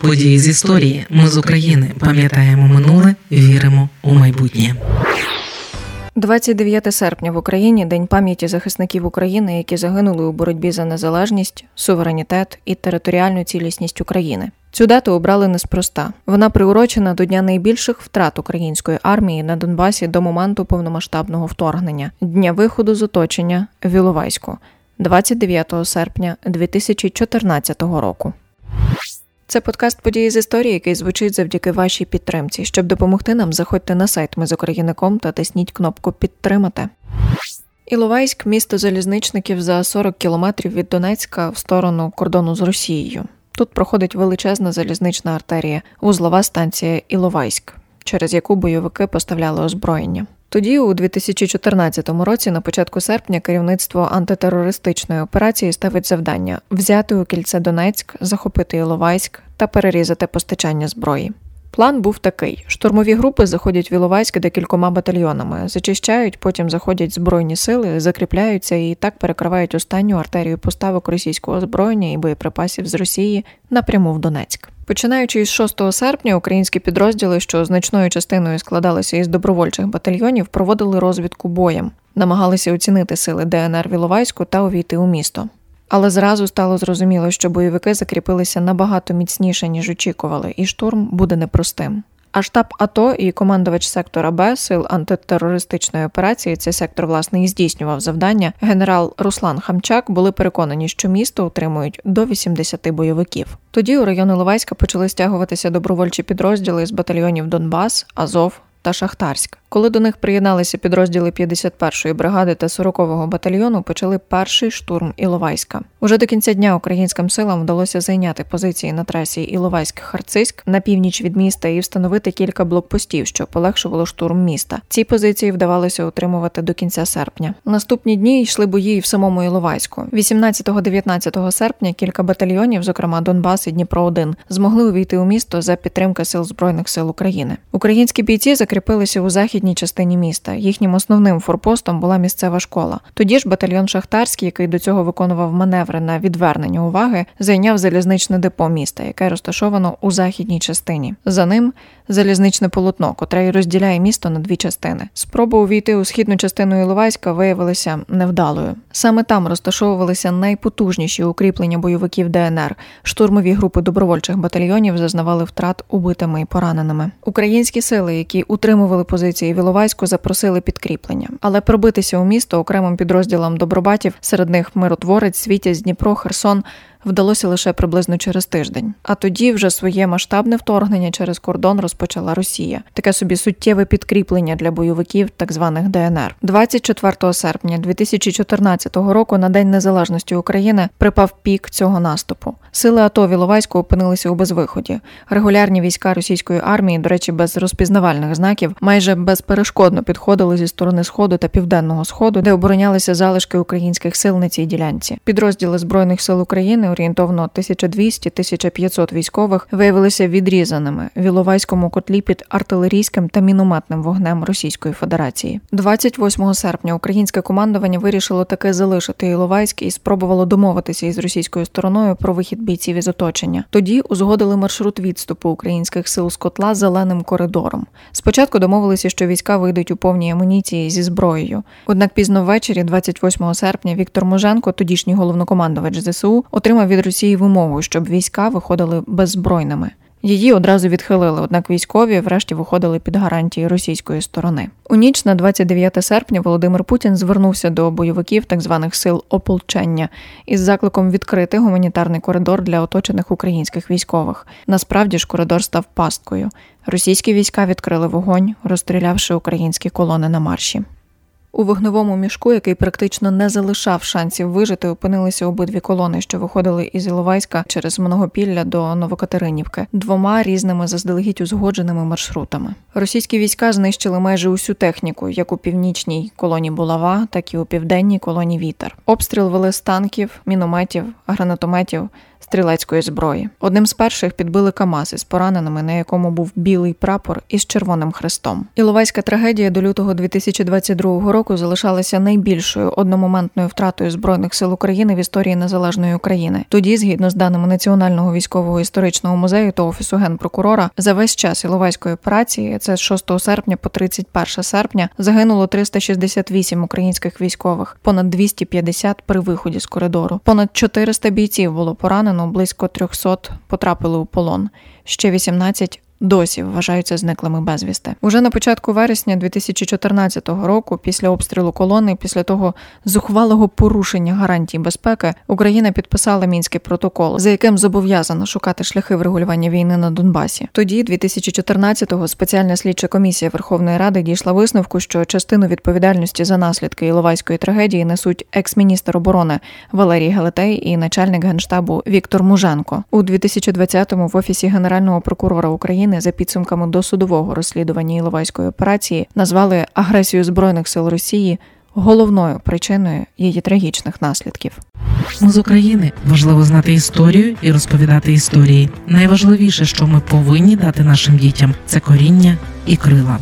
Події з історії. Ми з України пам'ятаємо минуле, віримо у майбутнє. 29 серпня в Україні День пам'яті захисників України, які загинули у боротьбі за незалежність, суверенітет і територіальну цілісність України. Цю дату обрали неспроста. Вона приурочена до дня найбільших втрат української армії на Донбасі до моменту повномасштабного вторгнення, дня виходу з оточення в Іловайську, 29 серпня 2014 року. Це подкаст події з історії, який звучить завдяки вашій підтримці. Щоб допомогти нам, заходьте на сайт Ми з Україником та тисніть кнопку Підтримати. Іловайськ місто залізничників за 40 кілометрів від Донецька в сторону кордону з Росією. Тут проходить величезна залізнична артерія, вузлова станція Іловайськ, через яку бойовики поставляли озброєння. Тоді, у 2014 році, на початку серпня, керівництво антитерористичної операції ставить завдання взяти у кільце Донецьк, захопити Іловайськ та перерізати постачання зброї. План був такий: штурмові групи заходять в Іловайськ декількома батальйонами, зачищають, потім заходять збройні сили, закріпляються і так перекривають останню артерію поставок російського озброєння і боєприпасів з Росії напряму в Донецьк. Починаючи із 6 серпня, українські підрозділи, що значною частиною складалися із добровольчих батальйонів, проводили розвідку боєм, намагалися оцінити сили ДНР в Іловайську та увійти у місто. Але зразу стало зрозуміло, що бойовики закріпилися набагато міцніше, ніж очікували, і штурм буде непростим. А штаб АТО і командувач сектора Б сил антитерористичної операції, цей сектор власне і здійснював завдання. Генерал Руслан Хамчак були переконані, що місто утримують до 80 бойовиків. Тоді у райони Ловайська почали стягуватися добровольчі підрозділи з батальйонів Донбас, Азов та Шахтарськ. Коли до них приєдналися підрозділи 51-ї бригади та 40-го батальйону, почали перший штурм Іловайська. Уже до кінця дня українським силам вдалося зайняти позиції на трасі Іловайськ-Харциськ на північ від міста і встановити кілька блокпостів, що полегшувало штурм міста. Ці позиції вдавалося утримувати до кінця серпня. Наступні дні йшли бої і в самому Іловайську. 18-19 серпня кілька батальйонів, зокрема Донбас і Дніпро 1 змогли увійти у місто за підтримки сил збройних сил України. Українські бійці закріпилися у західній частині міста. Їхнім основним форпостом була місцева школа. Тоді ж батальйон Шахтарський, який до цього виконував маневри на відвернення уваги, зайняв залізничне депо міста, яке розташовано у західній частині. За ним залізничне полотно, котре й розділяє місто на дві частини. Спроба увійти у східну частину Іловайська виявилася невдалою. Саме там розташовувалися найпотужніші укріплення бойовиків ДНР. Штурмові групи добровольчих батальйонів зазнавали втрат убитими і пораненими. Українські сили, які утримували позиції в Іловайську, запросили підкріплення, але пробитися у місто окремим підрозділам добробатів, серед них миротворець, Світязь, Дніпро, Херсон вдалося лише приблизно через тиждень. А тоді вже своє масштабне вторгнення через кордон розпочала Росія. Таке собі суттєве підкріплення для бойовиків так званих ДНР. 24 серпня 2014 року на День Незалежності України припав пік цього наступу. Сили АТО Віловайську опинилися у безвиході. Регулярні війська російської армії, до речі, без розпізнавальних знаків, майже безперешкодно підходили зі сторони сходу та південного сходу, де оборонялися залишки українських сил на цій ділянці. Підрозділи збройних сил України орієнтовно 1200-1500 військових виявилися відрізаними в Іловайському котлі під артилерійським та мінометним вогнем Російської Федерації. 28 серпня українське командування вирішило таки залишити Іловайськ і спробувало домовитися із російською стороною про вихід бійців із оточення. Тоді узгодили маршрут відступу українських сил з котла зеленим коридором. Спочатку домовилися, що війська вийдуть у повній амуніції зі зброєю. Однак пізно ввечері, 28 серпня, Віктор Моженко, тодішній головнокомандувач ЗСУ, отримав отримав від Росії вимогу, щоб війська виходили беззбройними. Її одразу відхилили, однак військові врешті виходили під гарантії російської сторони. У ніч на 29 серпня Володимир Путін звернувся до бойовиків так званих сил ополчення із закликом відкрити гуманітарний коридор для оточених українських військових. Насправді ж коридор став пасткою. Російські війська відкрили вогонь, розстрілявши українські колони на марші. У вогневому мішку, який практично не залишав шансів вижити, опинилися обидві колони, що виходили із Іловайська через Многопілля до Новокатеринівки, двома різними заздалегідь узгодженими маршрутами. Російські війська знищили майже усю техніку, як у північній колоні Булава, так і у південній колоні Вітер. Обстріл вели з танків, мінометів, гранатометів стрілецької зброї. Одним з перших підбили КАМАЗ із пораненими, на якому був білий прапор із червоним хрестом. Іловайська трагедія до лютого 2022 року залишалася найбільшою одномоментною втратою збройних сил України в історії незалежної України. Тоді, згідно з даними Національного військового історичного музею та офісу генпрокурора, за весь час Іловайської операції, це з 6 серпня по 31 серпня, загинуло 368 українських військових, понад 250 при виході з коридору. Понад 400 бійців було поранено, близько 300 потрапили у полон. Ще 18 досі вважаються зниклими безвісти. Уже на початку вересня 2014 року, після обстрілу колони, після того зухвалого порушення гарантій безпеки, Україна підписала мінський протокол, за яким зобов'язана шукати шляхи врегулювання війни на Донбасі. Тоді, 2014-го, спеціальна слідча комісія Верховної Ради дійшла висновку, що частину відповідальності за наслідки Іловайської трагедії несуть екс-міністр оборони Валерій Гелетей і начальник генштабу Віктор Муженко. У 2020-му в офісі генерального прокурора України за підсумками досудового розслідування Іловайської операції назвали агресію збройних сил Росії головною причиною її трагічних наслідків. Ми з України важливо знати історію і розповідати історії. Найважливіше, що ми повинні дати нашим дітям, це коріння і крила.